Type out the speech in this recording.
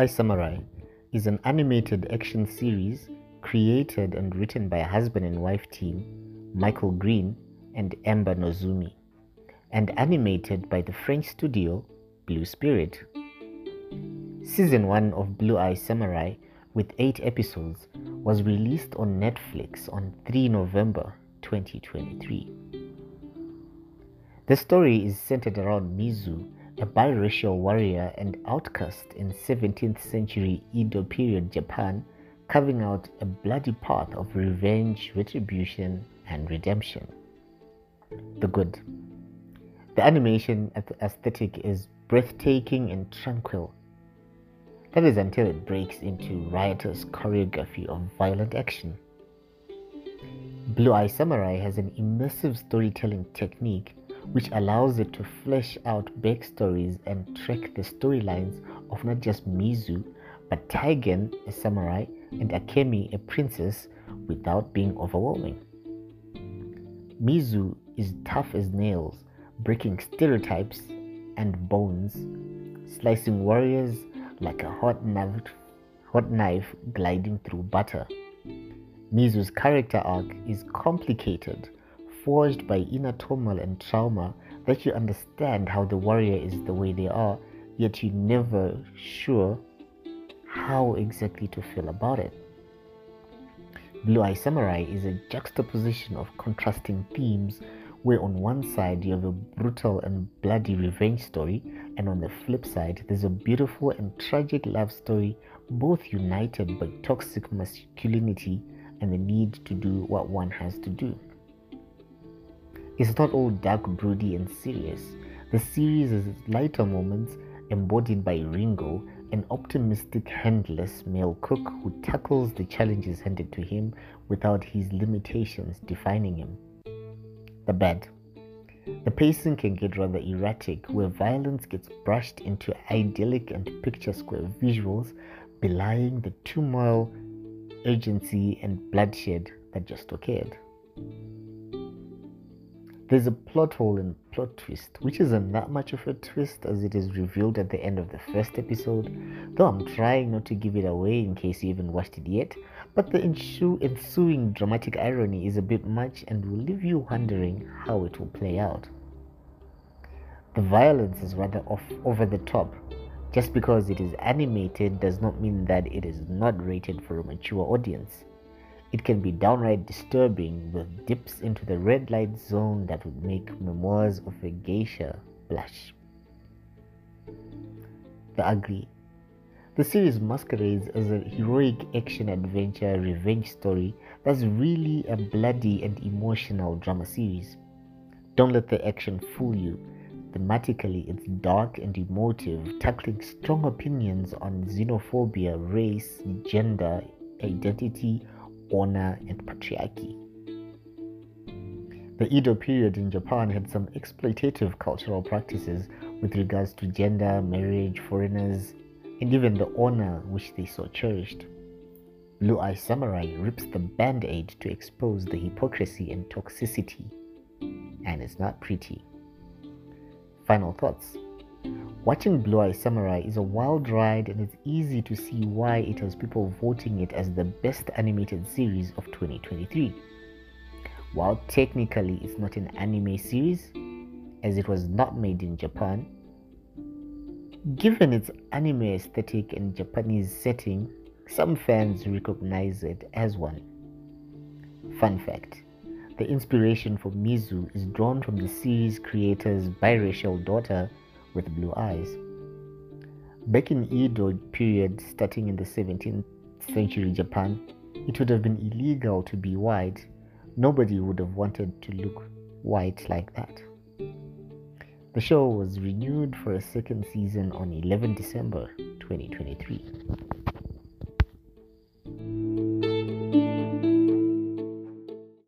Eye Samurai is an animated action series created and written by husband and wife team, Michael Green and Amber Noizumi, and animated by the French studio Blue Spirit. Season 1 of Blue Eye Samurai, with 8 episodes, was released on Netflix on 3 November 2023. The story is centered around Mizu, a biracial warrior and outcast in 17th century Edo period Japan, carving out a bloody path of revenge, retribution, and redemption. The good. The animation aesthetic is breathtaking and tranquil. That is until it breaks into riotous choreography of violent action. Blue Eye Samurai has an immersive storytelling technique which allows it to flesh out backstories and track the storylines of not just Mizu, but Taigen, a samurai, and Akemi, a princess, without being overwhelming. Mizu is tough as nails, breaking stereotypes and bones, slicing warriors like a hot knife, hot knife gliding through butter. Mizu's character arc is complicated forged by inner turmoil and trauma that you understand how the warrior is the way they are, yet you're never sure how exactly to feel about it. Blue Eye Samurai is a juxtaposition of contrasting themes where on one side you have a brutal and bloody revenge story and on the flip side there's a beautiful and tragic love story both united by toxic masculinity and the need to do what one has to do. It's not all dark, broody, and serious. The series has lighter moments embodied by Ringo, an optimistic, handless male cook who tackles the challenges handed to him without his limitations defining him. The bad. The pacing can get rather erratic, where violence gets brushed into idyllic and picture square visuals, belying the turmoil, urgency, and bloodshed that just occurred. There's a plot hole and plot twist, which isn't that much of a twist as it is revealed at the end of the first episode, though I'm trying not to give it away in case you haven't watched it yet. But the ensuing dramatic irony is a bit much and will leave you wondering how it will play out. The violence is rather off over the top. Just because it is animated does not mean that it is not rated for a mature audience. It can be downright disturbing with dips into the red light zone that would make memoirs of a geisha blush. The Ugly. The series masquerades as a heroic action adventure revenge story that's really a bloody and emotional drama series. Don't let the action fool you. Thematically, it's dark and emotive, tackling strong opinions on xenophobia, race, gender, identity, honor, and patriarchy. The Edo period in Japan had some exploitative cultural practices with regards to gender, marriage, foreigners, and even the honor which they so cherished. Blue Eye Samurai rips the band aid to expose the hypocrisy and toxicity, and it's not pretty. Final thoughts Watching Blue Eye Samurai is a wild ride and it's easy to see why it has people voting it as the best animated series of 2023. While technically it's not an anime series, as it was not made in Japan, given its anime aesthetic and Japanese setting, some fans recognize it as one. Fun fact the inspiration for Mizu is drawn from the series creator's biracial daughter with blue eyes. Back in Edo period, starting in the 17th century Japan, it would have been illegal to be white. Nobody would have wanted to look white like that. The show was renewed for a second season on 11 December 2023.